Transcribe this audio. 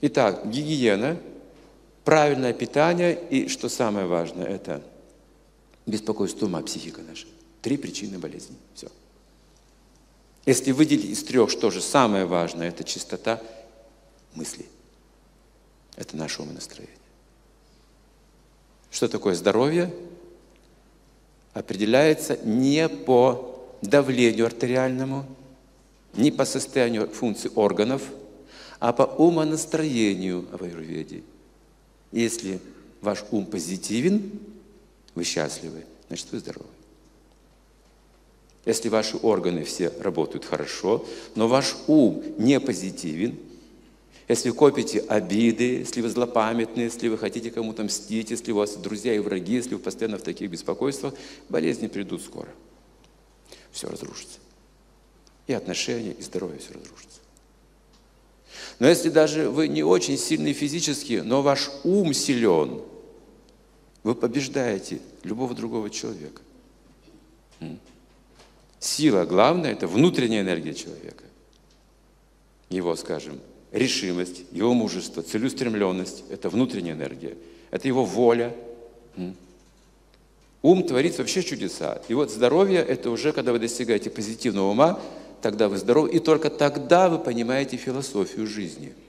Итак, гигиена, правильное питание и, что самое важное, это беспокойство ума, психика наша. Три причины болезни. Все. Если выделить из трех, что же самое важное, это чистота мысли. Это наше умонастроение. Что такое здоровье? Определяется не по давлению артериальному, не по состоянию функций органов, а по умонастроению в аюрведе. Если ваш ум позитивен, вы счастливы, значит вы здоровы. Если ваши органы все работают хорошо, но ваш ум не позитивен, если копите обиды, если вы злопамятны, если вы хотите кому-то мстить, если у вас друзья и враги, если вы постоянно в таких беспокойствах, болезни придут скоро. Все разрушится. И отношения, и здоровье все разрушится. Но если даже вы не очень сильный физически, но ваш ум силен, вы побеждаете любого другого человека. Сила главная – это внутренняя энергия человека. Его, скажем, решимость, его мужество, целеустремленность – это внутренняя энергия. Это его воля. Ум творит вообще чудеса. И вот здоровье – это уже, когда вы достигаете позитивного ума, тогда вы здоровы, и только тогда вы понимаете философию жизни –